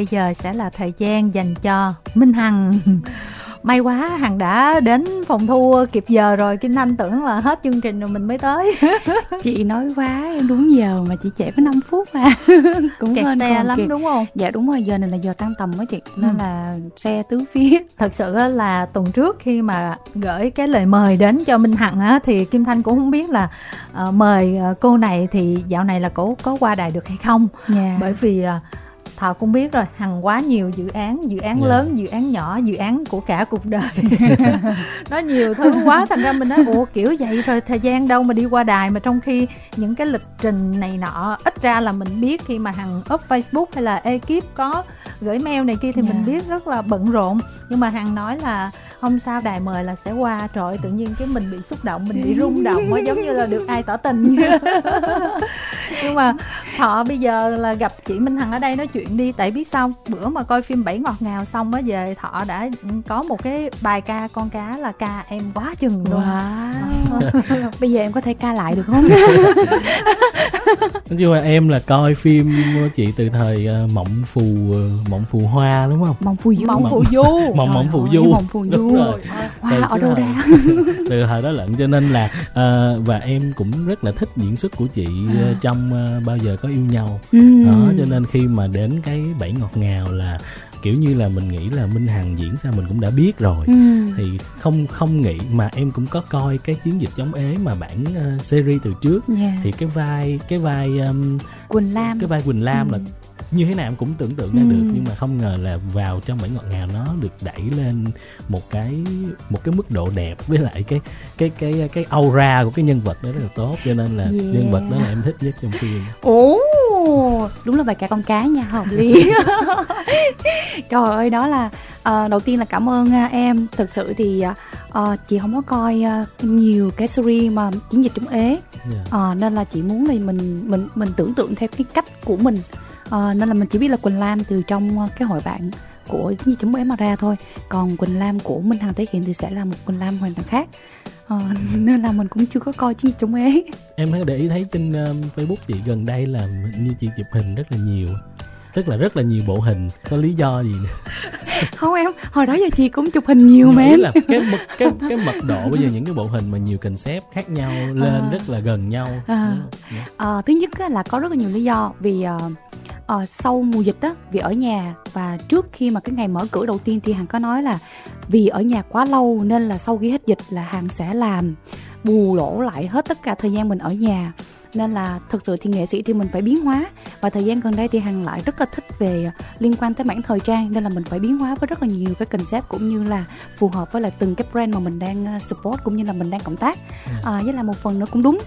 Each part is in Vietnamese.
bây giờ sẽ là thời gian dành cho Minh Hằng may quá hằng đã đến phòng thu kịp giờ rồi kim thanh tưởng là hết chương trình rồi mình mới tới chị nói quá em đúng giờ mà chị trễ có 5 phút mà cũng kẹt xe lắm kịp. đúng không dạ đúng rồi giờ này là giờ tăng tầm đó chị nên ừ. là xe tứ phía thật sự là tuần trước khi mà gửi cái lời mời đến cho minh hằng á thì kim thanh cũng không biết là uh, mời uh, cô này thì dạo này là cô có qua đài được hay không yeah. Dạ. bởi vì uh, thọ cũng biết rồi hằng quá nhiều dự án dự án yeah. Dạ. lớn dự án nhỏ dự án của cả cuộc đời nó nhiều thứ quá thành ra mình nói ủa kiểu vậy rồi thời gian đâu mà đi qua đài mà trong khi những cái lịch trình này nọ ít ra là mình biết khi mà hằng up facebook hay là ekip có gửi mail này kia thì yeah. mình dạ. biết rất là bận rộn nhưng mà hằng nói là không sao đài mời là sẽ qua trời tự nhiên cái mình bị xúc động mình bị rung động á giống như là được ai tỏ tình nhưng mà họ bây giờ là gặp chị minh hằng ở đây nói chuyện đi tại biết sao bữa mà coi phim bảy ngọt ngào xong á về thọ đã có một cái bài ca con cá là ca em quá chừng luôn. Wow. bây giờ em có thể ca lại được không? Nói chung là em là coi phim của chị từ thời uh, mộng phù uh, mộng phù hoa đúng không? Mộng phù du. Mộng phù du. Mộng mộng phù du. Mộng phù du. rồi. Hoa ở đâu ra? Từ thời đó lận cho nên là uh, và em cũng rất là thích diễn xuất của chị à. trong uh, bao giờ có yêu nhau ừ. đó cho nên khi mà đến cái bảy ngọt ngào là kiểu như là mình nghĩ là minh hằng diễn sao mình cũng đã biết rồi ừ. thì không không nghĩ mà em cũng có coi cái chiến dịch chống ế mà bản uh, series từ trước yeah. thì cái vai cái vai um, quỳnh lam cái vai quỳnh lam ừ. là như thế nào em cũng tưởng tượng ra ừ. được nhưng mà không ngờ là vào trong bản ngọt ngào nó được đẩy lên một cái một cái mức độ đẹp với lại cái cái cái cái aura của cái nhân vật đó rất là tốt cho nên là yeah. nhân vật đó là em thích nhất trong phim ồ đúng là bài ca con cá nha hợp lý trời ơi đó là uh, đầu tiên là cảm ơn uh, em thực sự thì uh, chị không có coi uh, nhiều cái series mà chiến dịch chống ế yeah. uh, nên là chị muốn là mình mình mình tưởng tượng theo cái cách của mình à, nên là mình chỉ biết là quỳnh lam từ trong ờ, cái hội bạn của như chúng em mà ra thôi. Còn quỳnh lam của minh hằng thể hiện thì sẽ là một quỳnh lam hoàn toàn khác. À, nên là mình cũng chưa có coi chiến chúng ế em thấy để ý thấy trên uh, facebook chị gần đây là như chị chụp hình rất là nhiều rất là rất là nhiều bộ hình. Có lý do gì nữa? Không em hồi đó giờ chị cũng chụp hình nhiều mà em. là cái mật cái cái mật độ bây giờ những cái bộ hình mà nhiều concept khác nhau lên à. rất là gần nhau. À. À, thứ nhất là có rất là nhiều lý do vì uh, uh, sau mùa dịch á vì ở nhà và trước khi mà cái ngày mở cửa đầu tiên thì hằng có nói là vì ở nhà quá lâu nên là sau khi hết dịch là hằng sẽ làm bù lỗ lại hết tất cả thời gian mình ở nhà. Nên là thực sự thì nghệ sĩ thì mình phải biến hóa. Và thời gian gần đây thì hằng lại rất là thích về liên quan tới mảng thời trang nên là mình phải biến hóa với rất là nhiều cái concept cũng như là phù hợp với lại từng cái brand mà mình đang ờ, support cũng như là mình đang cộng tác. À, với là một phần nữa cũng đúng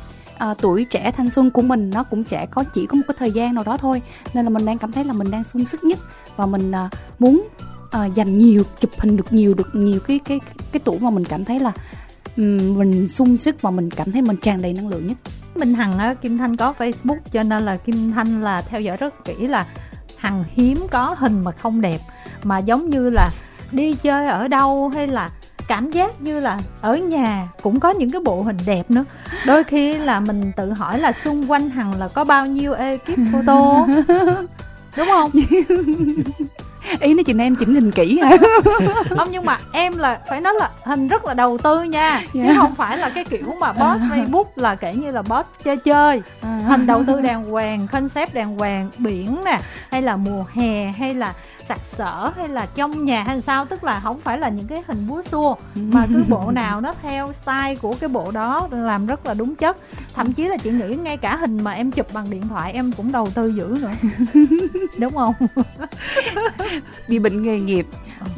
à, tuổi trẻ thanh xuân của mình nó cũng sẽ có chỉ có một cái thời gian nào đó thôi. Nên là mình đang cảm thấy là mình đang sung sức nhất và mình à, muốn à, dành nhiều chụp hình được nhiều được nhiều cái cái cái tuổi mà mình cảm thấy là um, mình sung sức và mình cảm thấy mình tràn đầy năng lượng nhất. Minh Hằng á Kim Thanh có Facebook cho nên là Kim Thanh là theo dõi rất kỹ là Hằng hiếm có hình mà không đẹp. Mà giống như là đi chơi ở đâu hay là cảm giác như là ở nhà cũng có những cái bộ hình đẹp nữa đôi khi là mình tự hỏi là xung quanh hằng là có bao nhiêu ekip photo đúng không ý nói chuyện em chỉnh hình kỹ hả không nhưng mà em là phải nói là hình rất là đầu tư nha yeah. chứ dạ. không phải là cái kiểu mà boss à. facebook là kể như là boss chơi chơi à. hình đầu tư đàng hoàng concept đàng hoàng biển nè hay là mùa hè hay là sặc sỡ hay là trong nhà hay sao? Tức là không phải là những cái hình búa xua mà cứ bộ nào nó theo style của cái bộ đó làm rất là đúng chất. Thậm chí là chị nghĩ ngay cả hình mà em chụp bằng điện thoại em cũng đầu tư dữ nữa. Đúng không? Bị bệnh nghề nghiệp.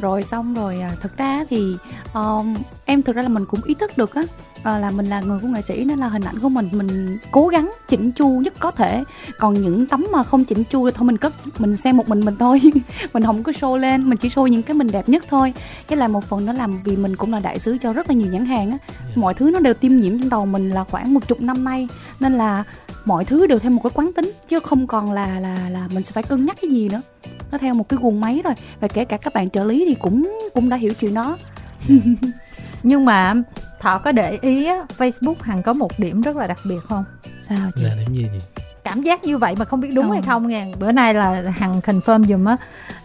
Rồi xong rồi à, thực ra thì um, em thực ra là mình cũng ý thức được á à, là mình là người của nghệ sĩ nên là hình ảnh của mình mình cố gắng chỉnh chu nhất có thể. Còn những tấm mà không chỉnh chu thì thôi mình cất mình xem một mình mình thôi. Mình không có show lên mình chỉ show những cái mình đẹp nhất thôi. Cái là một phần nó làm vì mình cũng là đại sứ cho rất là nhiều nhãn hàng á. Yeah. mọi thứ nó đều tiêm nhiễm trong đầu mình là khoảng một chục năm nay. Nên là mọi thứ đều theo một cái quán tính chứ không còn là là là mình sẽ phải cân nhắc cái gì nữa. Nó theo một cái guồng máy rồi. Và kể cả các bạn trợ lý thì cũng cũng đã hiểu chuyện đó. Nhưng mà thọ có để ý á, facebook hằng có một điểm rất là đặc biệt không sao chị là điểm gì vậy cảm giác như vậy mà không biết đúng ừ. hay không nghe bữa nay là hằng confirm dùm á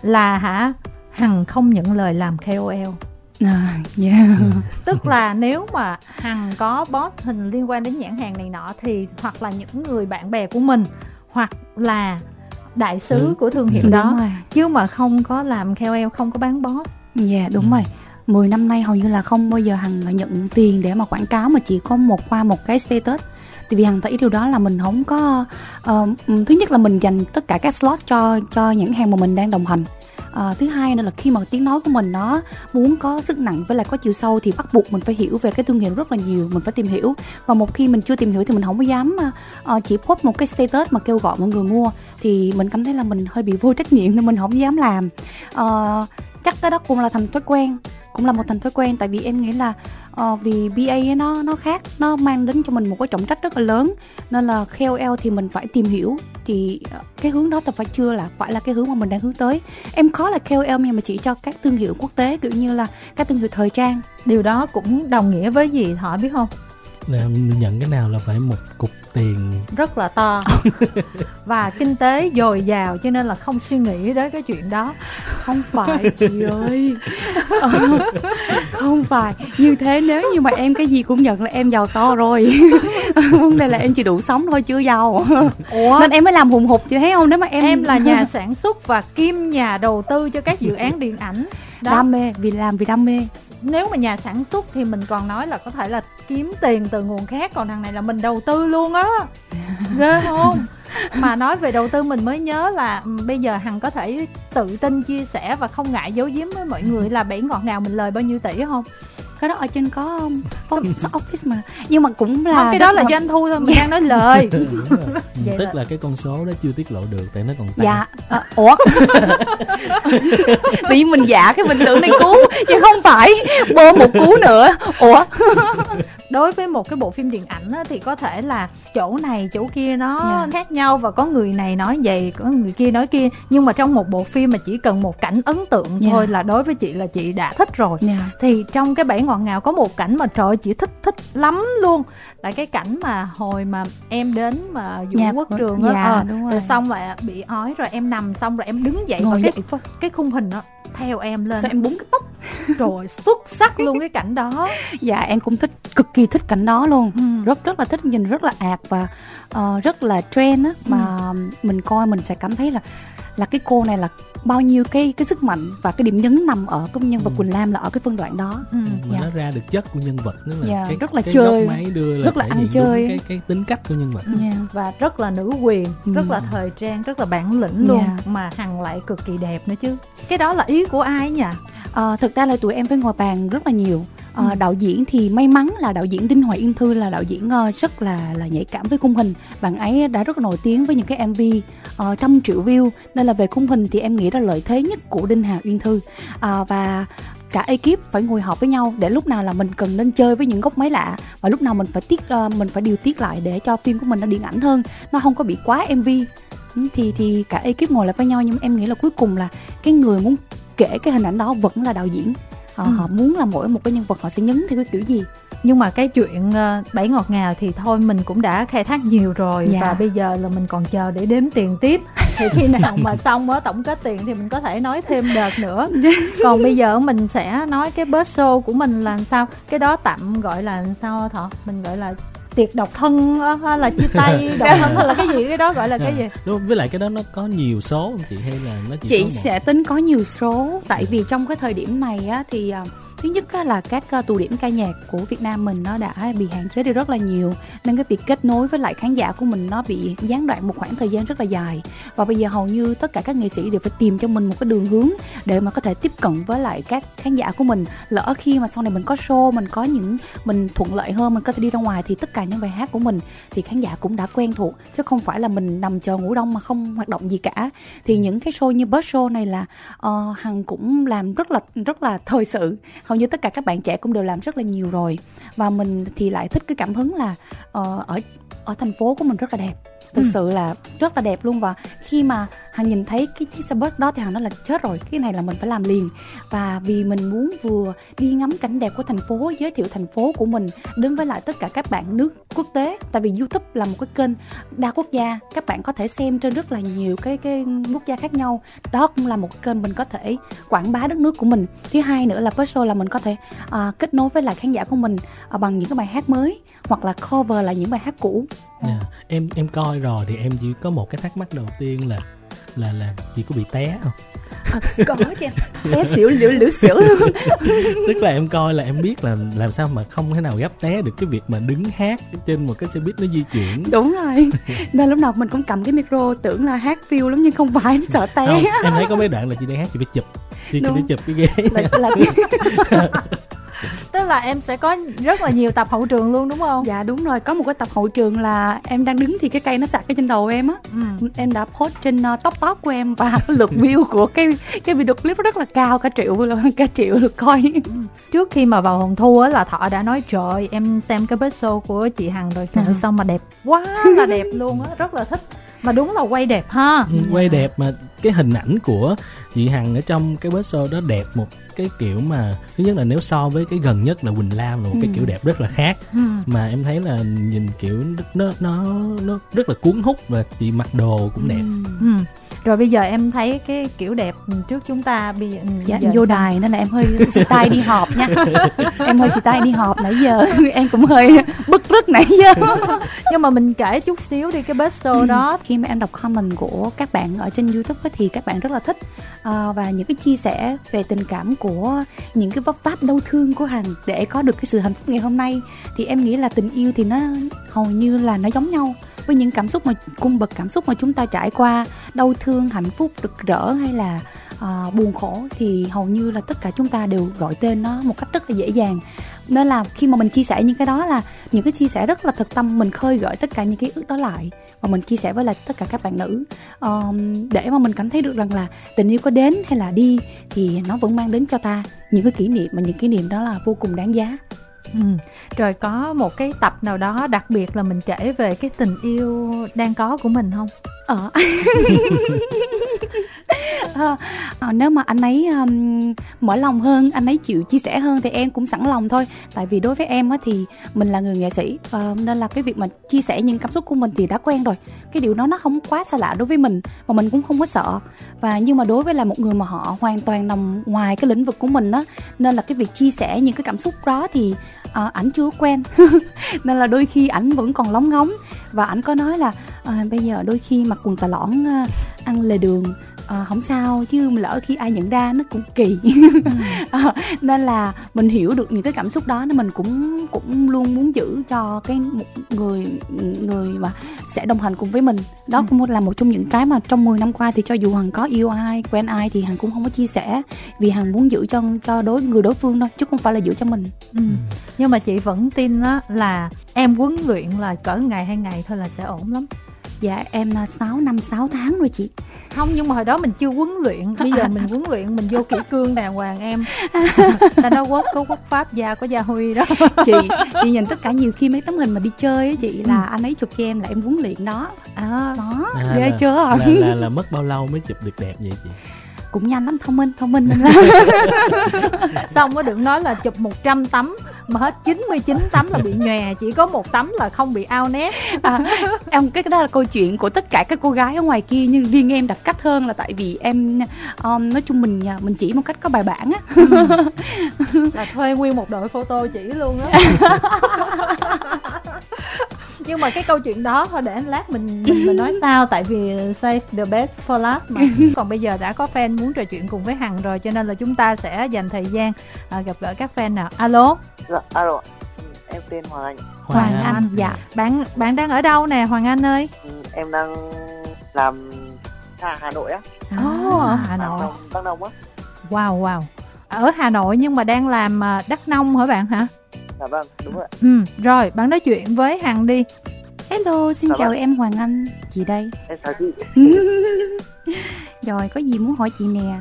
là hả hằng không nhận lời làm KOL À, yeah. tức là nếu mà hằng có boss hình liên quan đến nhãn hàng này nọ thì hoặc là những người bạn bè của mình hoặc là đại sứ ừ. của thương hiệu ừ, đó rồi. chứ mà không có làm KOL không có bán boss dạ yeah, đúng ừ. rồi 10 năm nay hầu như là không bao giờ hằng nhận tiền để mà quảng cáo mà chỉ có một qua một cái status. Thì vì hằng thấy điều đó là mình không có uh, thứ nhất là mình dành tất cả các slot cho cho những hàng mà mình đang đồng hành. À, thứ hai nữa là khi mà tiếng nói của mình nó muốn có sức nặng với lại có chiều sâu thì bắt buộc mình phải hiểu về cái thương hiệu rất là nhiều mình phải tìm hiểu. Và một khi mình chưa tìm hiểu thì mình không có dám uh, chỉ post một cái status mà kêu gọi mọi người mua. Thì mình cảm thấy là mình hơi bị vô trách nhiệm nên mình không dám làm. Uh, chắc cái đó cũng là thành thói quen cũng là một thành thói quen tại vì em nghĩ là uh, vì BA nó nó khác nó mang đến cho mình một cái trọng trách rất là lớn. Nên là KOL thì mình phải tìm hiểu thì ờ, cái hướng đó tập phải chưa là phải là cái hướng mà mình đang hướng tới. Em khó là KOL nhưng mà chỉ cho các thương hiệu quốc tế kiểu như là các thương hiệu thời trang. Điều đó cũng đồng nghĩa với gì họ biết không? Nhận cái nào là phải một cục tiền. Rất là to. Và kinh tế dồi dào cho nên là không suy nghĩ đến cái chuyện đó. Không phải chị ơi. Không phải. Như thế nếu như mà em cái gì cũng nhận là em giàu to rồi. Vấn đề là em chỉ đủ sống thôi chưa giàu. Ủa? nên em mới làm hùng hục chị thấy không? Nếu mà em em là nhà sản xuất và kim nhà đầu tư cho các dự án điện ảnh. Đó. đam mê vì làm vì đam mê nếu mà nhà sản xuất thì mình còn nói là có thể là kiếm tiền từ nguồn khác còn thằng này là mình đầu tư luôn á. Ghê không? Mà nói về đầu tư mình mới nhớ là bây giờ hằng có thể tự tin chia sẻ và không ngại giấu giếm với mọi người là bảy ngọt ngào mình lời bao nhiêu tỷ không cái đó ở trên có không office mà. Nhưng mà cũng là không, cái đó là doanh thu thôi mình đang nói lời. Ừ, tức là cái con số đó chưa tiết lộ được tại nó còn tăng. Dạ à, ủa? Vì mình dạ cái mình tưởng này cứu chứ không phải bô một cú nữa. Ủa đối với một cái bộ phim điện ảnh á, thì có thể là chỗ này chỗ kia nó yeah. Dạ. khác nhau và có người này nói vậy có người kia nói kia nhưng mà trong một bộ phim mà chỉ cần một cảnh ấn tượng yeah. Dạ. thôi là đối với chị là chị đã thích rồi yeah. Dạ. thì trong cái bảy ngọt ngào có một cảnh mà trời chị thích thích lắm luôn là cái cảnh mà hồi mà em đến mà vũ yeah. quốc trường á dạ, ờ, rồi xong lại bị ói rồi em nằm xong rồi em đứng dậy Ngồi và cái cái khung hình đó theo em lên Sao em búng cái tóc rồi xuất sắc luôn cái cảnh đó dạ em cũng thích cực kỳ thích cảnh đó luôn ừ. rất rất là thích nhìn rất là ạt và uh, rất là trend á mà ừ. mình coi mình sẽ cảm thấy là là cái cô này là bao nhiêu cái cái sức mạnh và cái điểm nhấn nằm ở cái nhân vật ừ. Quỳnh Lam là ở cái phân đoạn đó ừ. mà yeah. Dạ. nó ra được chất của nhân vật đó là yeah, cái, rất là cái chơi máy đưa là rất là ăn chơi cái cái tính cách của nhân vật yeah. và rất là nữ quyền ừ. rất là thời trang rất là bản lĩnh luôn yeah. mà hằng lại cực kỳ đẹp nữa chứ cái đó là ý của ai nhỉ à, thực ra là tụi em phải ngồi bàn rất là nhiều à, đạo diễn thì may mắn là đạo diễn đinh hoài yên thư là đạo diễn uh, rất là là nhạy cảm với khung hình. Bạn ấy đã rất nổi tiếng với những cái mv uh, trăm triệu view. Nên là về khung hình thì em nghĩ là lợi thế nhất của đinh hà yên thư. À, và cả ekip phải ngồi họp với nhau để lúc nào là mình cần lên chơi với những góc máy lạ. Và lúc nào mình phải tiết uh, mình phải điều tiết lại để cho phim của mình nó điện ảnh hơn nó không có bị quá mv ừ, thì thì cả ekip ngồi lại với nhau nhưng em nghĩ là cuối cùng là cái người muốn kể cái hình ảnh đó vẫn là đạo diễn họ, ừ. họ muốn là mỗi một cái nhân vật họ sẽ nhấn theo cái kiểu gì. Nhưng mà cái chuyện uh, bảy ngọt ngào thì thôi mình cũng đã khai thác nhiều rồi dạ. và bây giờ là mình còn chờ để đếm tiền tiếp. Thì khi nào mà xong ở tổng kết tiền thì mình có thể nói thêm đợt nữa. Còn bây giờ mình sẽ nói cái bớt show của mình là sao? Cái đó tạm gọi là sao thọ? Mình gọi là tiệc độc thân hay là chia tay độc thân hay là cái gì? Cái đó gọi là cái gì? Đúng với lại cái đó nó có nhiều số không chị? Hay là nó chỉ chị sẽ tính có nhiều số. Tại vì trong cái thời điểm này á thì à, thứ nhất là các ờ, tụ điểm ca nhạc của Việt Nam mình nó đã bị hạn chế đi rất là nhiều nên cái việc kết nối với lại khán giả của mình nó bị gián đoạn một khoảng thời gian rất là dài. Và bây giờ hầu như tất cả các nghệ sĩ đều phải tìm cho mình một cái đường hướng để mà có thể tiếp cận với lại các khán giả của mình. Lỡ khi mà sau này mình có show mình có những mình thuận lợi hơn mình có thể đi ra ngoài thì tất cả những bài hát của mình thì khán giả cũng đã quen thuộc chứ không phải là mình nằm chờ ngủ đông mà không hoạt động gì cả. Thì những cái show như bus show này là uh, hằng cũng làm rất là rất là thời sự hầu như tất cả các bạn trẻ cũng đều làm rất là nhiều rồi. Và mình thì lại thích cái cảm hứng là uh, ở ở thành phố của mình rất là đẹp. Thực ừ. sự là rất là đẹp luôn. Và khi mà hằng nhìn thấy cái chiếc xe bus đó thì hằng nói là chết rồi cái này là mình phải làm liền. Và vì mình muốn vừa đi ngắm cảnh đẹp của thành phố giới thiệu thành phố của mình đến với lại tất cả các bạn nước quốc tế. Tại vì youtube là một cái kênh đa quốc gia các bạn có thể xem trên rất là nhiều cái cái quốc gia khác nhau. Đó cũng là một kênh mình có thể quảng bá đất nước của mình. Thứ hai nữa là personal là mình có thể uh, kết nối với lại khán giả của mình uh, bằng những cái bài hát mới hoặc là cover lại những bài hát cũ. Yeah. Em em coi rồi thì em chỉ có một cái thắc mắc đầu tiên là là là chị có bị té không? À, có chứ té xỉu liễu liễu xỉu. Luôn tức là em coi là em biết là làm sao mà không thể nào gấp té được cái việc mà đứng hát trên một cái xe buýt nó di chuyển. Đúng rồi. Nên lúc nào mình cũng cầm cái micro tưởng là hát phiêu lắm nhưng không phải sợ té. Không, em thấy có mấy đoạn là chị đang hát chị phải chụp. Chị, chị phải chụp cái ghế. Là, là tức là em sẽ có rất là nhiều tập hậu trường luôn đúng không dạ đúng rồi có một cái tập hậu trường là em đang đứng thì cái cây nó sạc cái trên đầu em á ừ. em đã post trên uh, top top của em và lượt view của cái cái video clip rất là cao cả triệu cả triệu lượt coi ừ. trước khi mà vào hồng thu á là thọ đã nói trời em xem cái best show của chị hằng rồi ừ. xong mà đẹp quá là đẹp luôn á rất là thích mà đúng là quay đẹp ha ừ, quay đẹp mà cái hình ảnh của chị hằng ở trong cái best show đó đẹp một cái kiểu mà thứ nhất là nếu so với cái gần nhất là quỳnh lam là một ừ. cái kiểu đẹp rất là khác ừ. mà em thấy là nhìn kiểu nó nó nó rất là cuốn hút và chị mặc đồ cũng đẹp ừ. ừ rồi bây giờ em thấy cái kiểu đẹp trước chúng ta bây giờ, dạ, giờ vô đài nên là em hơi style đi họp nha em hơi style đi họp nãy giờ em cũng hơi bức rứt nãy giờ nhưng mà mình kể chút xíu đi cái best show ừ. đó khi mà em đọc comment của các bạn ở trên youtube thì các bạn rất là thích uh, và những cái chia sẻ về tình cảm của những cái vấp váp đau thương của hằng để có được cái sự hạnh phúc ngày hôm nay, thì em nghĩ là tình yêu thì nó hầu như là nó giống nhau. Với những cảm xúc mà, cung bậc cảm xúc mà chúng ta trải qua, đau thương, hạnh phúc, rực rỡ hay là à, buồn khổ thì hầu như là tất cả chúng ta đều gọi tên nó một cách rất là dễ dàng nên là khi mà mình chia sẻ những cái đó là những cái chia sẻ rất là thực tâm mình khơi gợi tất cả những ký ức đó lại và mình chia sẻ với lại tất cả các bạn nữ um, để mà mình cảm thấy được rằng là tình yêu có đến hay là đi thì nó vẫn mang đến cho ta những cái kỷ niệm mà những kỷ niệm đó là vô cùng đáng giá Ừ. Rồi có một cái tập nào đó đặc biệt là mình kể về cái tình yêu đang có của mình không? Ờ. à, à, nếu mà anh ấy um, mở lòng hơn anh ấy chịu chia sẻ hơn thì em cũng sẵn lòng thôi. Tại vì đối với em á thì mình là người nghệ sĩ uh, nên là cái việc mà chia sẻ những cảm xúc của mình thì đã quen rồi. Cái điều đó nó không quá xa lạ đối với mình mà mình cũng không có sợ. Và nhưng mà đối với là một người mà họ hoàn toàn nằm ngoài cái lĩnh vực của mình á nên là cái việc chia sẻ những cái cảm xúc đó thì uh, ảnh chưa quen. Nên là đôi khi ảnh vẫn còn lóng ngóng. Và ảnh có nói là à, bây giờ đôi khi mặc quần tà lõn uh, ăn lề đường à, không sao chứ lỡ khi ai nhận ra nó cũng kỳ ừ. à, nên là mình hiểu được những cái cảm xúc đó nên mình cũng cũng luôn muốn giữ cho cái một người người mà sẽ đồng hành cùng với mình đó ừ. cũng là một trong những cái mà trong 10 năm qua thì cho dù hằng có yêu ai quen ai thì hằng cũng không có chia sẻ vì hằng muốn giữ cho cho đối người đối phương thôi chứ không phải là giữ cho mình ừ. nhưng mà chị vẫn tin đó là em huấn luyện là cỡ ngày hai ngày thôi là sẽ ổn lắm dạ em là 6 năm 6 tháng rồi chị. Không nhưng mà hồi đó mình chưa huấn luyện. Bây giờ mình huấn luyện mình vô kỷ cương đàng hoàng em. Ta nói quốc có quốc pháp gia có gia huy đó. Chị chị nhìn tất cả nhiều khi mấy tấm hình mà đi chơi á chị là ừ. anh ấy chụp cho em là em huấn luyện đó. À đó. à, ghê là, chưa? là, là, là mất bao lâu mới chụp được đẹp vậy chị? Cũng nhanh lắm thông minh thông minh. Xong có đừng nói là chụp 100 tấm mà hết 99 tấm là bị nhòe chỉ có một tấm là không bị ao nét. À, em cái đó là câu chuyện của tất cả các cô gái ở ngoài kia nhưng riêng em đặc cách hơn là tại vì em um, nói chung mình mình chỉ một cách có bài bản á. Ừ. là thuê nguyên một đội photo chỉ luôn á. Nhưng mà cái câu chuyện đó thôi để lát mình mình, mình nói sao tại vì save the best for last mà. Còn bây giờ đã có fan muốn trò chuyện cùng với hằng rồi cho nên là chúng ta sẽ dành thời gian à, gặp gỡ các fan nào. Alo dạ alo em tên Hoàng Anh Hoàng, Hoàng Anh. Anh dạ bạn bạn đang ở đâu nè Hoàng Anh ơi ừ, em đang làm xa Hà Nội á à, oh, Hà Nội Đắk Nông á wow wow ở Hà Nội nhưng mà đang làm à, Đắk Nông hả bạn hả Dạ vâng, đúng rồi. Ừ, rồi bạn nói chuyện với Hằng đi. Hello, xin dạ chào vâng. em Hoàng Anh, chị đây. Em chào chị. rồi, có gì muốn hỏi chị nè?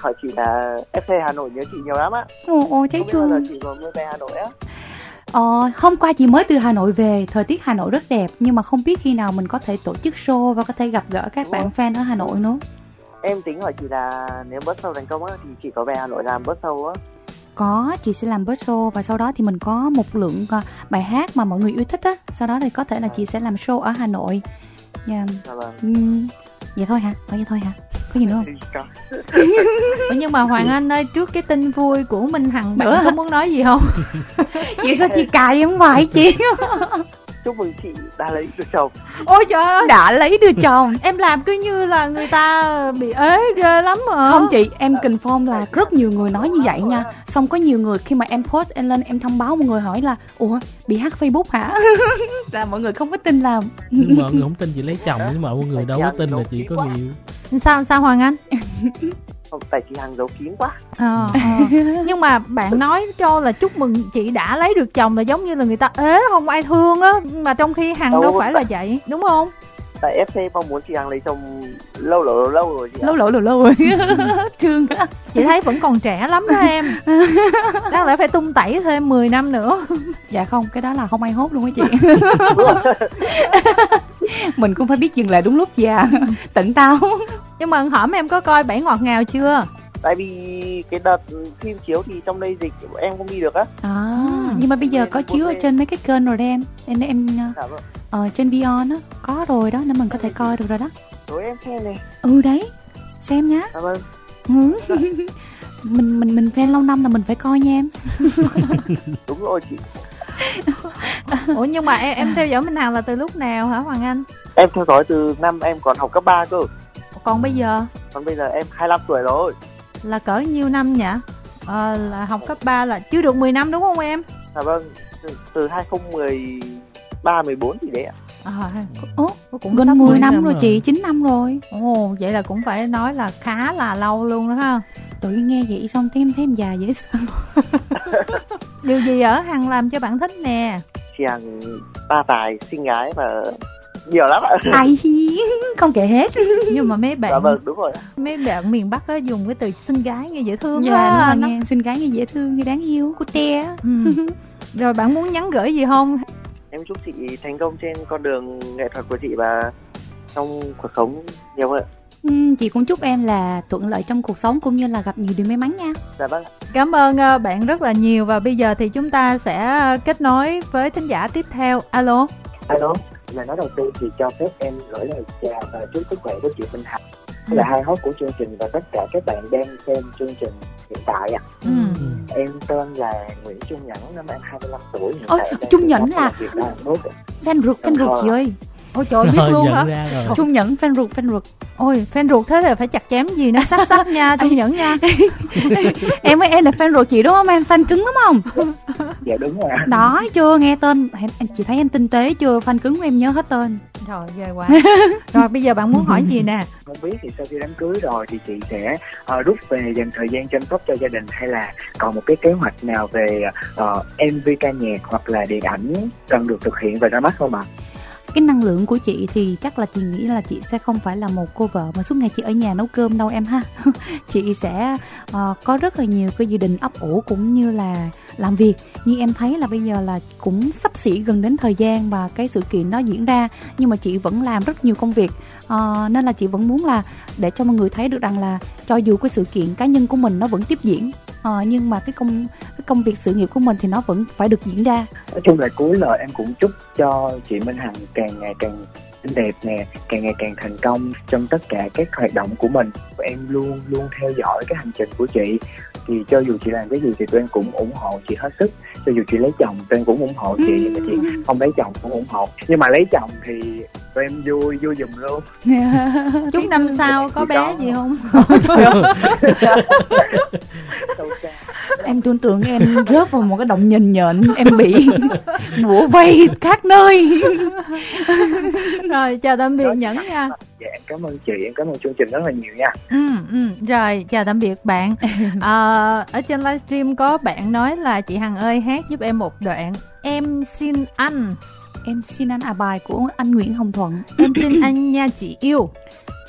Hỏi chị là FC Hà Nội nhớ chị nhiều lắm á. Ồ, ồ, thấy thương. Không biết chị có mưa về Hà Nội á. Ờ, hôm qua chị mới từ Hà Nội về, thời tiết Hà Nội rất đẹp nhưng mà không biết khi nào mình có thể tổ chức show và có thể gặp gỡ các Đúng bạn không? fan ở Hà Nội nữa. Em tính hỏi chị là nếu bớt show thành công á thì chị có về Hà Nội làm bớt show á. Có, chị sẽ làm bớt show và sau đó thì mình có một lượng uh, bài hát mà mọi người yêu thích á, sau đó thì có thể là chị sẽ làm show ở Hà Nội. Yeah. Dạ vâng. Uhm, vậy thôi hả? Vậy thôi hả? Có gì nữa không? Ủa nhưng mà hoàng anh ơi trước cái tin vui của minh hằng bạn có muốn nói gì không? Chị sao chị cài không phải chị chúc mừng chị đã lấy được chồng. Ôi trời ơi. Đã lấy được chồng. Em làm cứ như là người ta bị ế ghê lắm mà. Không chị em confirm là rất nhiều người nói như vậy nha. Xong có nhiều người khi mà em post em lên em thông báo mọi người hỏi là ủa bị hack facebook hả? Là mọi người không có tin là nhưng mà mọi người không tin chị lấy chồng nhưng mà mọi người đâu có tin là chị có nhiều. sao sao hoàng anh tại chị hằng giấu kín quá. À, à. nhưng mà bạn nói cho là chúc mừng chị đã lấy được chồng là giống như là người ta ế không ai thương á mà trong khi hằng đâu, đâu phải là vậy đúng không? Tại FC mong muốn chị Hằng lấy chồng lâu lâu lâu rồi chị lâu lâu lâu lâu rồi. Thương chị thấy vẫn còn trẻ lắm đó em. Đáng lẽ phải tung tẩy thêm 10 năm nữa. Dạ không cái đó là không ai hốt luôn á chị. Mình cũng phải biết dừng lại đúng lúc già. Tỉnh táo nhưng mà hỏi em có coi bảy ngọt ngào chưa? Tại vì cái đợt phim chiếu thì trong đây dịch em không đi được á. À nhưng mà bây giờ có chiếu ở trên mấy cái kênh rồi em. Nên em dạ vâng. ờ trên Vion á có rồi đó nên mình có thể coi được rồi đó. Rồi em xem này. Ừ đấy. Xem nhá. Dạ vâng. Ừ. mình mình mình fan lâu năm là mình phải coi nha em. Đúng rồi chị. Ủa nhưng mà em em theo dõi minh hằng là từ lúc nào hả hoàng anh? Em theo dõi từ năm em còn học cấp 3 cơ còn bây giờ? Còn bây giờ em 25 tuổi rồi. Là cỡ nhiêu năm nhỉ? À, là học cấp 3 là chưa được 10 năm đúng không em? Dạ vâng từ, từ 2013 14 thì đấy ạ. À, Ồ, cũng gần 10 năm rồi, rồi chị, 9 năm rồi. Ồ, vậy là cũng phải nói là khá là lâu luôn đó ha. Tự nghe vậy xong thấy em thấy em già dễ sợ Điều gì ở Hằng làm cho bạn thích nè? Chị Hằng ba tài, xinh gái và nhiều lắm ạ ai không kể hết nhưng mà mấy bạn dạ vâng đúng rồi mấy bạn miền bắc á dùng cái từ xinh gái nghe dễ thương dạ á nó... nghe xinh gái nghe dễ thương nghe đáng yêu của te ừ. rồi bạn muốn nhắn gửi gì không em chúc chị thành công trên con đường nghệ thuật của chị và trong cuộc sống nhiều hơn Ừ, chị cũng chúc em là thuận lợi trong cuộc sống cũng như là gặp nhiều điều may mắn nha. Dạ vâng. Cảm ơn ờ, bạn rất là nhiều và bây giờ thì chúng ta sẽ kết nối với thính giả tiếp theo. Alo. Alo lời nói đầu tiên thì cho phép em gửi lời chào và chúc sức khỏe với chị Minh Hạnh ừ. là hai host của chương trình và tất cả các bạn đang xem chương trình hiện tại ạ. À. Ừ. Em tên là Nguyễn Trung Nhẫn, năm em 25 tuổi. Hiện Ôi, Trung Nhẫn là fan ruột, fan ruột chị ơi. Ôi trời biết luôn hả? Trung Nhẫn fan ruột, fan ruột. Ôi, fan ruột thế thì phải chặt chém gì nó sắc sắc nha, Trung Nhẫn nha. em với em là fan ruột chị đúng không em? Fan cứng đúng không? dạ đúng rồi. Đó, chưa nghe tên. Chị thấy em tinh tế chưa? Fan cứng của em nhớ hết tên. Rồi, ghê quá. rồi bây giờ bạn muốn hỏi gì nè? Không biết thì sau khi đám cưới rồi thì chị sẽ uh, rút về dành thời gian chăm sóc cho gia đình hay là còn một cái kế hoạch nào về uh, ờ, MV ca nhạc hoặc là điện ảnh cần được thực hiện và ra mắt không ạ? À? Cái năng lượng của chị thì chắc là chị nghĩ là chị sẽ không phải là một cô vợ mà suốt ngày chị ở nhà nấu cơm đâu em ha. Chị sẽ uh, có rất là nhiều cái dự định ấp ủ cũng như là làm việc. Nhưng em thấy là bây giờ là cũng sắp xỉ gần đến thời gian và cái sự kiện nó diễn ra nhưng mà chị vẫn làm rất nhiều công việc. À, nên là chị vẫn muốn là để cho mọi người thấy được rằng là cho dù cái sự kiện cá nhân của mình nó vẫn tiếp diễn à, nhưng mà cái công cái công việc sự nghiệp của mình thì nó vẫn phải được diễn ra. Nói chung là cuối lời em cũng chúc cho chị Minh Hằng càng ngày càng xinh đẹp nè càng ngày càng thành công trong tất cả các hoạt động của mình. Em luôn luôn theo dõi cái hành trình của chị thì cho dù chị làm cái gì thì tụi em cũng ủng hộ chị hết sức. Cho dù chị lấy chồng tụi em cũng ủng hộ chị ừ. chị không lấy chồng cũng ủng hộ. Nhưng mà lấy chồng thì tụi em vui vui giùm luôn. Chúc năm sau có bé có. gì không em tưởng tượng em rớt vào một cái động nhìn nhện em bị bủa vây khác nơi. Rồi chào tạm biệt nhẫn nha. dạ em cảm ơn chị em cảm ơn chương trình rất là nhiều nha. Ừ, ừ. rồi chào tạm biệt bạn. À, ở trên livestream có bạn nói là chị hằng ơi hát giúp em một đoạn em xin anh. Em xin anh à bài của anh Nguyễn Hồng Thuận. Em xin anh nha chị yêu.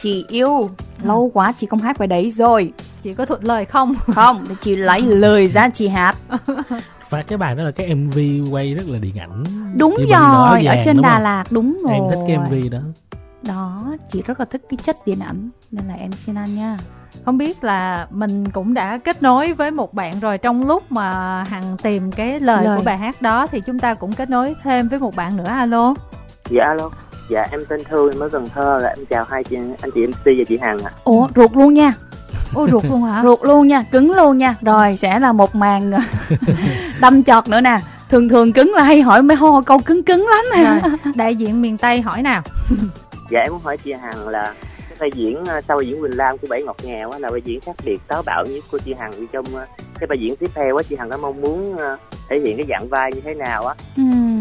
Chị yêu. Lâu quá chị không hát bài đấy rồi chị có thuận lời không? Không chị lấy lời ra chị hát. Và cái bài đó là cái mv quay rất là điện ảnh. Đúng rồi ở trên đà lạt đúng rồi em thích cái mv đó. Đó chị rất là thích cái chất điện ảnh nên là em xin anh nha. Không biết là mình cũng đã kết nối với một bạn rồi trong lúc mà hằng tìm cái lời, lời. của bài hát đó thì chúng ta cũng kết nối thêm với một bạn nữa. Alo. Dạ alo. Dạ em tên thư em ở cần thơ là em chào hai chị anh chị mc và chị hằng ạ. Ủa ruột luôn nha Ôi ruột luôn hả? Ruột luôn nha, cứng luôn nha. Rồi sẽ là một màn đâm chọt nữa nè. Thường thường cứng là hay hỏi mấy ho câu cứng cứng lắm nè. Đại diện miền Tây hỏi nào. dạ em muốn hỏi chị Hằng là cái vai diễn ờ, sau vai diễn Quỳnh Lam của Bảy Ngọt Ngào là vai diễn khác biệt táo bạo nhất của chị Hằng trong ờ, cái vai diễn tiếp theo á chị Hằng có mong muốn ờ, thể hiện cái dạng vai như thế nào á? Uhm.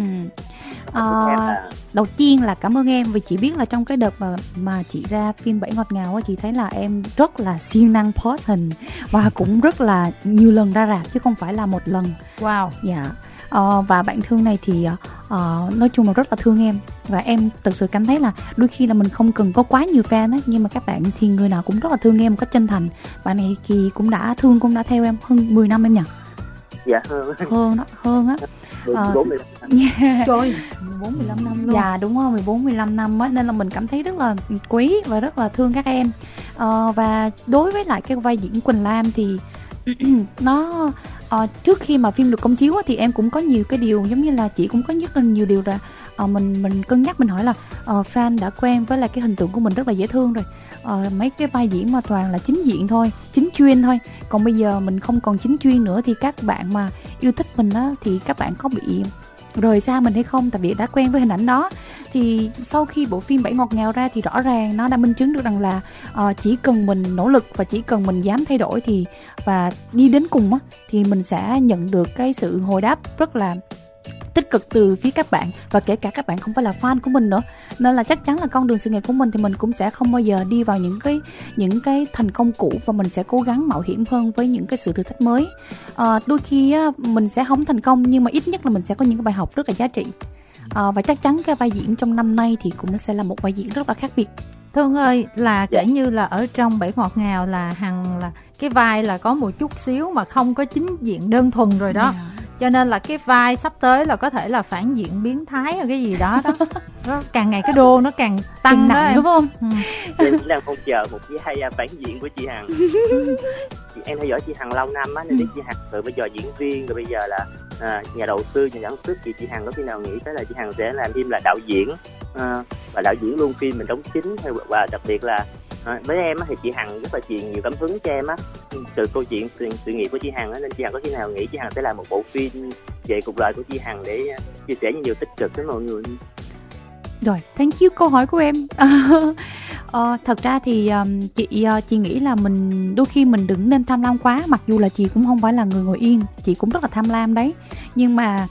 À, đầu tiên là cảm ơn em vì chị biết là trong cái đợt mà mà chị ra phim bảy ngọt ngào á chị thấy là em rất là siêng năng post hình và cũng rất là nhiều lần ra rạp chứ không phải là một lần. Wow. Dạ. Uh, và bạn thương này thì uh, nói chung là rất là thương em và em thực sự cảm thấy là đôi khi là mình không cần có quá nhiều fan á nhưng mà các bạn thì người nào cũng rất là thương em một cách chân thành. Bạn này thì cũng đã thương cũng đã theo em hơn 10 năm em nhỉ? Dạ hơn. Hơn đó hơn á ờ, bốn yeah. Trời 14 15 năm luôn. Dạ đúng rồi, 14 15 năm á nên là mình cảm thấy rất là quý và rất là thương các em. Ờ, và đối với lại cái vai diễn Quỳnh Lam thì nó uh, trước khi mà phim được công chiếu thì em cũng có nhiều cái điều giống như là chị cũng có rất là nhiều điều là uh, mình mình cân nhắc mình hỏi là uh, fan đã quen với lại cái hình tượng của mình rất là dễ thương rồi uh, mấy cái vai diễn mà toàn là chính diện thôi chính chuyên thôi còn bây giờ mình không còn chính chuyên nữa thì các bạn mà yêu thích mình á thì các bạn có bị rời xa mình hay không? Tại vì đã quen với hình ảnh đó. Thì sau khi bộ phim bảy ngọt ngào ra thì rõ ràng nó đã minh chứng được rằng là uh, chỉ cần mình nỗ lực và chỉ cần mình dám thay đổi thì và đi đến cùng á thì mình sẽ nhận được cái sự hồi đáp rất là tích cực từ phía các bạn. Và kể cả các bạn không phải là fan của mình nữa. Nên là chắc chắn là con đường sự nghiệp của mình thì mình cũng sẽ không bao giờ đi vào những cái những cái thành công cũ. Và mình sẽ cố gắng mạo hiểm hơn với những cái sự thử thách mới. À, đôi khi á, mình sẽ không thành công nhưng mà ít nhất là mình sẽ có những cái bài học rất là giá trị. À, và chắc chắn cái vai diễn trong năm nay thì cũng sẽ là một vai diễn rất là khác biệt. Thương ơi là kể như là ở trong bảy ngọt ngào là hằng là cái vai là có một chút xíu mà không có chính diện đơn thuần rồi đó. Yeah dạ cho nên là cái vai sắp tới là có thể là phản diện biến thái hay cái gì đó đó nó càng ngày cái đô nó càng tăng nặng đúng không ừ. em đang mong chờ một vai phản diện của chị hằng em theo dõi chị hằng lâu năm á nên biết ừ. chị hằng từ bây giờ diễn viên rồi bây giờ là à, nhà đầu tư nhà sản xuất thì chị hằng có khi nào nghĩ tới là chị hằng sẽ làm phim là đạo diễn à, và đạo diễn luôn phim mình đóng chính và đặc biệt là à, với em á, thì chị hằng rất là truyền nhiều cảm hứng cho em á. Từ câu chuyện sự, sự nghiệp của chị hằng á nên chị hằng có khi nào nghĩ chị hằng sẽ làm một bộ phim về cuộc đời của chị hằng để à, chia sẻ nhiều tích cực với mọi người? Rồi thank you câu hỏi của em. Ờ, thật ra thì um, chị uh, chị nghĩ là mình đôi khi mình đừng nên tham lam quá mặc dù là chị cũng không phải là người ngồi yên chị cũng rất là tham lam đấy. Nhưng mà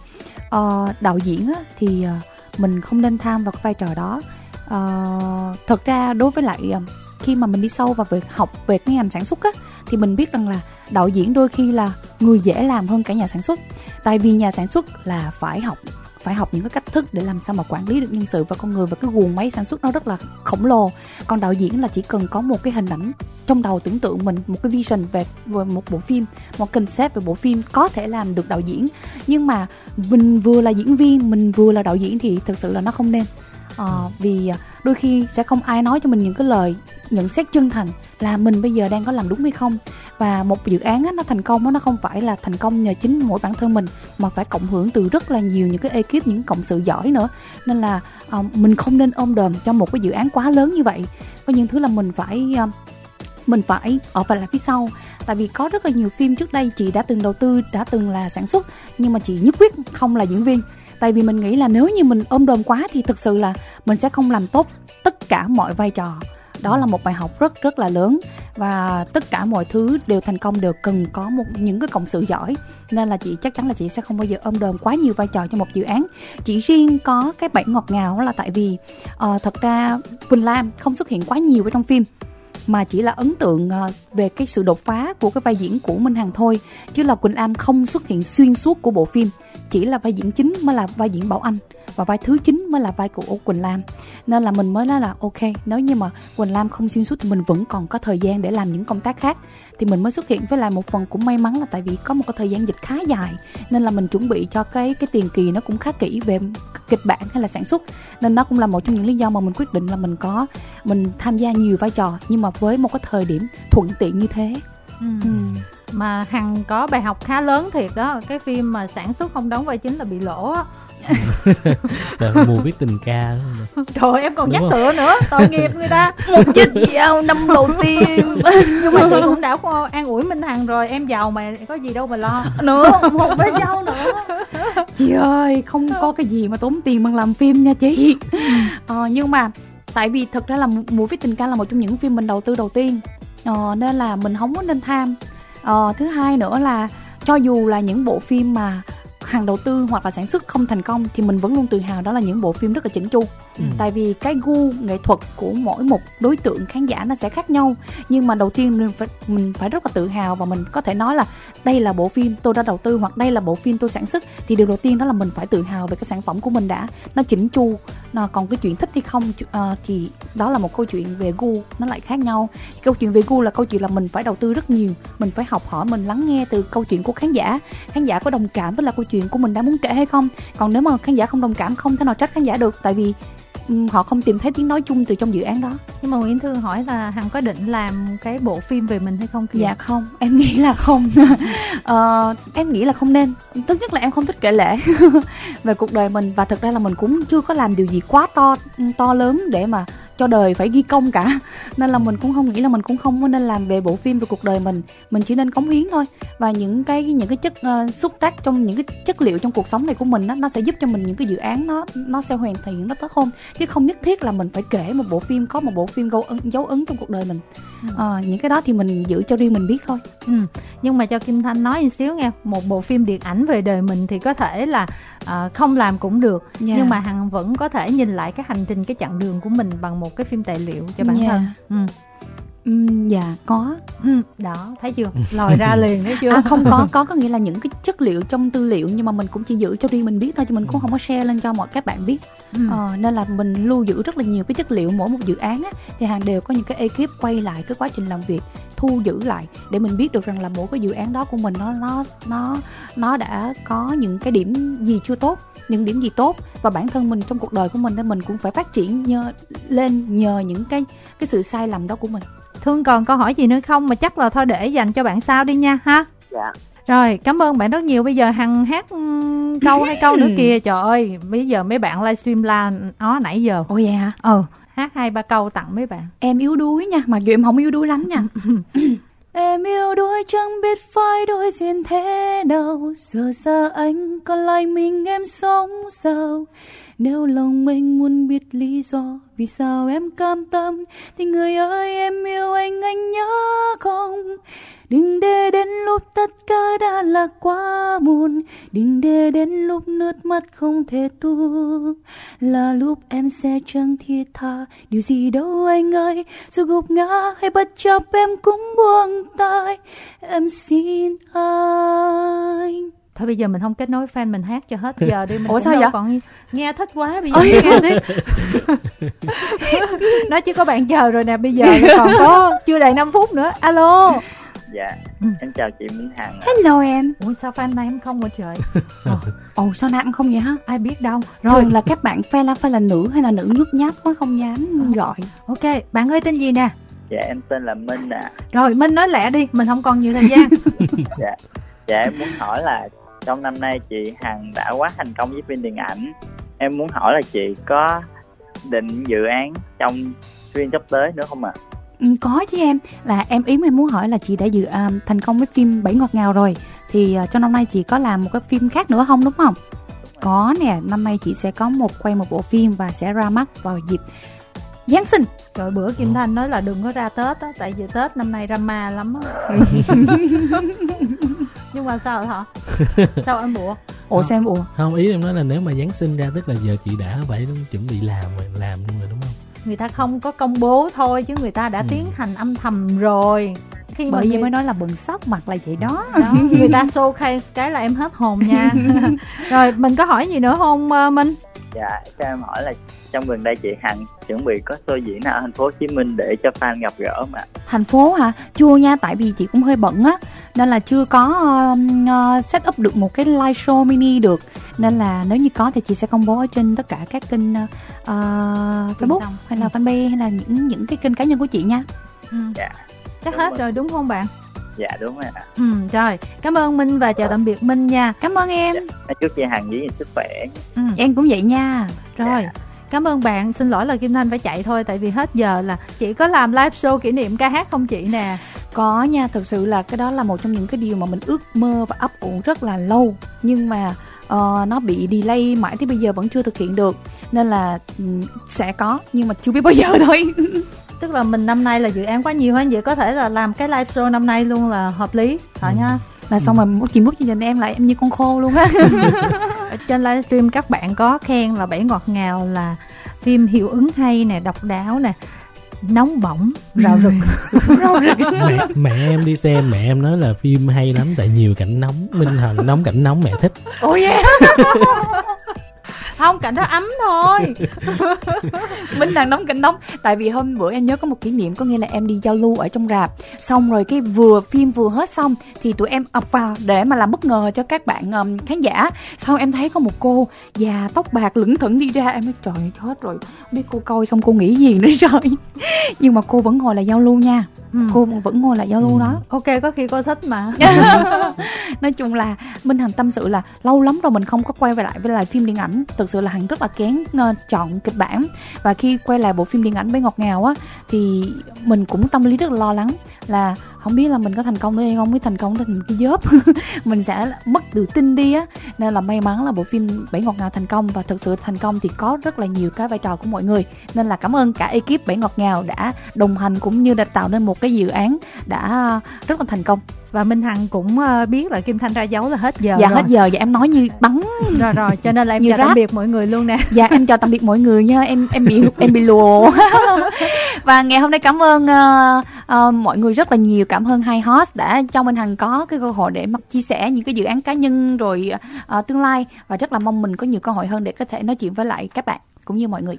uh, đạo diễn á, thì uh, mình không nên tham vào cái vai trò đó. Uh, thật ra đối với lại uh, khi mà mình đi sâu vào việc học về cái ngành sản xuất á thì mình biết rằng là đạo diễn đôi khi là người dễ làm hơn cả nhà sản xuất. Tại vì nhà sản xuất là phải học phải học những cái cách thức để làm sao mà quản lý được nhân sự và con người và cái guồng máy sản xuất nó rất là khổng lồ. Còn đạo diễn là chỉ cần có một cái hình ảnh trong đầu tưởng tượng mình một cái vision về, về một bộ phim một concept về bộ phim có thể làm được đạo diễn. Nhưng mà mình vừa là diễn viên mình vừa là đạo diễn thì thực sự là nó không nên. Ờ, à, vì đôi khi sẽ không ai nói cho mình những cái lời nhận xét chân thành là mình bây giờ đang có làm đúng hay không. Và một dự án á, nó thành công á, nó không phải là thành công nhờ chính mỗi bản thân mình mà phải cộng hưởng từ rất là nhiều những cái ekip những cộng sự giỏi nữa. Nên là uh, mình không nên ôm đờm cho một cái dự án quá lớn như vậy. Có những thứ là mình phải uh, mình phải ở phải là phía sau. Tại vì có rất là nhiều phim trước đây chị đã từng đầu tư đã từng là sản xuất nhưng mà chị nhất quyết không là diễn viên tại vì mình nghĩ là nếu như mình ôm đồm quá thì thực sự là mình sẽ không làm tốt tất cả mọi vai trò. Đó là một bài học rất rất là lớn và tất cả mọi thứ đều thành công đều cần có một những cái cộng sự giỏi. Nên là chị chắc chắn là chị sẽ không bao giờ ôm đồm quá nhiều vai trò cho một dự án. Chỉ riêng có cái bảy ngọt ngào là tại vì uh, thật ra quỳnh lam không xuất hiện quá nhiều ở trong phim mà chỉ là ấn tượng ờ, về cái sự đột phá của cái vai diễn của Minh Hằng thôi chứ là Quỳnh Lam không xuất hiện xuyên suốt của bộ phim chỉ là vai diễn chính mới là vai diễn Bảo Anh và vai thứ chín mới là vai của Quỳnh Lam. Nên là mình mới nói là ok nếu như mà Quỳnh Lam không xuyên suốt thì mình vẫn còn có thời gian để làm những công tác khác. Thì mình mới xuất hiện với lại một phần cũng may mắn là tại vì có một cái thời gian dịch khá dài. Nên là mình chuẩn bị cho cái cái tiền kỳ nó cũng khá kỹ về kịch bản hay là sản xuất. Nên đó cũng là một trong những lý do mà mình quyết định là mình có mình tham gia nhiều vai trò nhưng mà với một cái thời điểm thuận tiện như thế. Ừ. Ừ mà hằng có bài học khá lớn thiệt đó. Cái phim mà sản xuất không đóng vai chính là bị lỗ á. Mùa viết tình ca trời em còn Đúng nhắc không? tựa nữa tội nghiệp người ta. Một chiếc dao năm đầu tiên nhưng mà chị cũng đã an ủi minh hằng rồi em giàu mà có gì đâu mà lo. Nữa một cái dao nữa. Chị ơi không có cái gì mà tốn tiền bằng làm phim nha chị. Ờ, nhưng mà tại vì thực ra là mùa viết tình ca là một trong những phim mình đầu tư đầu tiên. Ờ, nên là mình không có nên tham ờ, thứ hai nữa là cho dù là những bộ phim mà hàng đầu tư hoặc là sản xuất không thành công thì mình vẫn luôn tự hào đó là những bộ phim rất là chỉnh chu. Ừ. tại vì cái gu nghệ thuật của mỗi một đối tượng khán giả nó sẽ khác nhau. Nhưng mà đầu tiên mình phải mình phải rất là tự hào và mình có thể nói là đây là bộ phim tôi đã đầu tư hoặc đây là bộ phim tôi sản xuất. Thì điều đầu tiên đó là mình phải tự hào về cái sản phẩm của mình đã. Nó chỉnh chu nó còn cái chuyện thích hay không uh, thì đó là một câu chuyện về gu nó lại khác nhau. Câu chuyện về gu là câu chuyện là mình phải đầu tư rất nhiều mình phải học hỏi mình lắng nghe từ câu chuyện của khán giả. Khán giả có đồng cảm với là câu chuyện của mình đã muốn kể hay không. Còn nếu mà khán giả không đồng cảm không thể nào trách khán giả được tại vì họ không tìm thấy tiếng nói chung từ trong dự án đó. Nhưng mà nguyễn thư hỏi là hằng có định làm cái bộ phim về mình hay không kìa? dạ không em nghĩ là không. Uh, em nghĩ là không nên. Tất nhất là em không thích kể lễ về cuộc đời mình và thực ra là mình cũng chưa có làm điều gì quá to to lớn để mà cho đời phải ghi công cả. Nên là mình cũng không nghĩ là mình cũng không nên làm về bộ phim về cuộc đời mình. Mình chỉ nên cống hiến thôi. Và những cái những cái chất uh, xúc tác trong những cái chất liệu trong cuộc sống này của mình đó, nó sẽ giúp cho mình những cái dự án nó nó sẽ hoàn thiện nó tốt hơn. Chứ không nhất thiết là mình phải kể một bộ phim có một bộ phim dấu ấn, dấu ấn trong cuộc đời mình. À, những cái đó thì mình giữ cho riêng mình biết thôi. Ừ. nhưng mà cho kim thanh nói một xíu nghe một bộ phim điện ảnh về đời mình thì có thể là uh, không làm cũng được. Yeah. Dạ. nhưng mà hằng vẫn có thể nhìn lại cái hành trình cái chặng đường của mình bằng một cái phim tài liệu cho bản yeah. Dạ. thân ừ. Ừ, dạ có ừ, đó thấy chưa lòi ra liền thấy chưa à, không có có có nghĩa là những cái chất liệu trong tư liệu nhưng mà mình cũng chỉ giữ cho riêng mình biết thôi chứ mình cũng không có share lên cho mọi các bạn biết ừ. ờ, nên là mình lưu giữ rất là nhiều cái chất liệu mỗi một dự án á, thì hàng đều có những cái ekip quay lại cái quá trình làm việc thu giữ lại để mình biết được rằng là mỗi cái dự án đó của mình nó nó nó nó đã có những cái điểm gì chưa tốt những điểm gì tốt và bản thân mình trong cuộc đời của mình nên mình cũng phải phát triển nhờ lên nhờ những cái cái sự sai lầm đó của mình. Thương còn câu hỏi gì nữa không? Mà chắc là thôi để dành cho bạn sau đi nha ha. Dạ. Rồi cảm ơn bạn rất nhiều. Bây giờ hằng hát câu hay câu nữa kìa trời ơi. Bây giờ mấy bạn livestream la ó nãy giờ. Ồ vậy hả? Ờ hát hai ba câu tặng mấy bạn. Em yếu đuối nha mặc dù em không yếu đuối lắm nha Em yêu đôi chẳng biết phải đối diện thế nào. Giờ xa anh còn lại mình, em sống sao? Nếu lòng mình muốn biết lý do vì sao em cam tâm? Thì người ơi, em yêu anh anh nhớ không? Đừng để đến lúc tất cả đã là quá muộn. Đừng để đến lúc nước mắt không thể tu Là lúc em sẽ chẳng thiết tha. Điều gì đâu anh ơi? Dù gục ngã hay bất chấp, em cũng buông tay. Em xin anh thôi bây giờ mình không kết nối fan mình hát cho hết giờ đi mình ủa sao vậy? còn nghe thích quá bây giờ nghe tiếp. Nói chứ có bạn chờ rồi nè bây giờ còn có chưa đầy 5 phút nữa. Alo. Dạ ừ. em chào chị Minh Hằng hello em. Ủa sao fan này em không hả trời? Ồ oh, sao nam không vậy hả? Ai biết đâu. Rồi là các bạn fan là phải là nữ hay là nữ nhút nhát quá không dám gọi. Ok bạn ơi tên gì nè? Dạ em tên là Minh ạ. À. rồi Minh nói lẹ đi mình không còn nhiều thời gian. Dạ. Dạ em muốn hỏi là trong năm nay chị Hằng đã quá thành công với phim điện ảnh. Em muốn hỏi là chị có định dự án trong phim sắp tới nữa không ạ? À? Ừ, có chứ em. Là em ý em muốn hỏi là chị đã dự um, thành công với phim bảy ngọt ngào rồi. Thì uh, trong năm nay chị có làm một cái phim khác nữa không đúng không? Có nè năm nay chị sẽ có một quay một bộ phim và sẽ ra mắt vào dịp Giáng sinh. Rồi bữa Kim Thanh nói là đừng có ra Tết á Tại vì Tết năm nay drama lắm á Nhưng mà sao hả? Sao anh bụa Ủa sao em bụa Không ý em nói là nếu mà Giáng sinh ra Tức là giờ chị đã phải chuẩn bị làm rồi Làm luôn rồi đúng không? Người ta không có công bố thôi chứ người ta đã ừ. tiến hành âm thầm rồi. Khi bởi vì người... mới nói là bừng sốc mặt là vậy đó, đó người ta showcase cái là em hết hồn nha. Rồi mình có hỏi gì nữa không uh, minh Dạ, cho em hỏi là trong gần đây chị Hằng chuẩn bị có show diễn nào ở thành phố Hồ Chí Minh để cho fan gặp gỡ mà. Thành phố hả? Chưa nha, tại vì chị cũng hơi bận á nên là chưa có uh, set up được một cái live show mini được. Nên là nếu như có thì chị sẽ công bố ở trên tất cả các kênh uh, Facebook hay là fanpage hay là những những cái kênh cá nhân của chị nha. Ừ. Dạ. Chắc hết rồi đúng không bạn? Dạ đúng rồi ạ. Ừ rồi. Cảm ơn minh và chào tạm biệt minh nha. Cảm ơn em. Dạ, chúc chị hằng giữ sức khỏe. Ừ. em cũng vậy nha. Rồi. Dạ. Cảm ơn bạn, xin lỗi là Kim Thanh phải chạy thôi Tại vì hết giờ là chị có làm live show kỷ niệm ca hát không chị nè. Có nha, thực sự là cái đó là một trong những cái điều mà mình ước mơ và ấp ủ rất là lâu. Nhưng mà uh, nó bị delay mãi tới bây giờ vẫn chưa thực hiện được. Nên là um, sẽ có, nhưng mà chưa biết bao giờ thôi tức là mình năm nay là dự án quá nhiều hơn vậy có thể là làm cái live show năm nay luôn là hợp lý thọ ừ. nha. Là xong rồi chị múc chương trình em lại em như con khô luôn á. Trên livestream các bạn có khen là bảy ngọt ngào là phim hiệu ứng hay nè độc đáo nè nóng bỏng rào rực. Rào rực. Mẹ, mẹ em đi xem mẹ em nói là phim hay lắm tại nhiều cảnh nóng minh hằng nóng cảnh nóng mẹ thích. Ôi oh yeah không cảnh đó ấm thôi. Minh đang nóng cảnh nóng tại vì hôm bữa em nhớ có một kỷ niệm có nghĩa là em đi giao lưu ở trong rạp. Xong rồi cái vừa phim vừa hết xong thì tụi em ập vào để mà làm bất ngờ cho các bạn um, khán giả. Sau em thấy có một cô già tóc bạc lững thững đi ra em nói trời chết rồi. Biết cô coi xong cô nghĩ gì nữa rồi. Nhưng mà cô vẫn ngồi là giao lưu nha ừ. cô vẫn ngồi là giao lưu ừ. đó ok có khi cô thích mà nói chung là minh hằng tâm sự là lâu lắm rồi mình không có quay về lại với lại phim điện ảnh thực sự là hằng rất là kén uh, chọn kịch bản và khi quay lại bộ phim điện ảnh với ngọt ngào á thì mình cũng tâm lý rất là lo lắng là không biết là mình có thành công nữa hay không, biết thành công thành cái dớp. Mình sẽ mất tự tin đi á. Nên là may mắn là bộ phim bảy ngọt ngào thành công và thực sự thành công thì có rất là nhiều cái vai trò của mọi người. Nên là cảm ơn cả ekip bảy ngọt ngào đã đồng hành cũng như đã tạo nên một cái dự án đã rất là thành công và minh hằng cũng ờ, biết là kim thanh ra dấu là hết giờ dạ rồi. hết giờ. Và em nói như bắn. Rồi rồi cho nên là em chào rap. tạm biệt mọi người luôn nè. Dạ em chào tạm biệt mọi người nha. Em em bị em bị lùa. Và ngày hôm nay cảm ơn uh, uh, mọi người rất là nhiều. Cảm ơn hai host đã cho minh hằng có cái cơ hội để mà chia sẻ những cái dự án cá nhân rồi uh, tương lai. Và rất là mong mình có nhiều cơ hội hơn để có thể nói chuyện với lại các bạn cũng như mọi người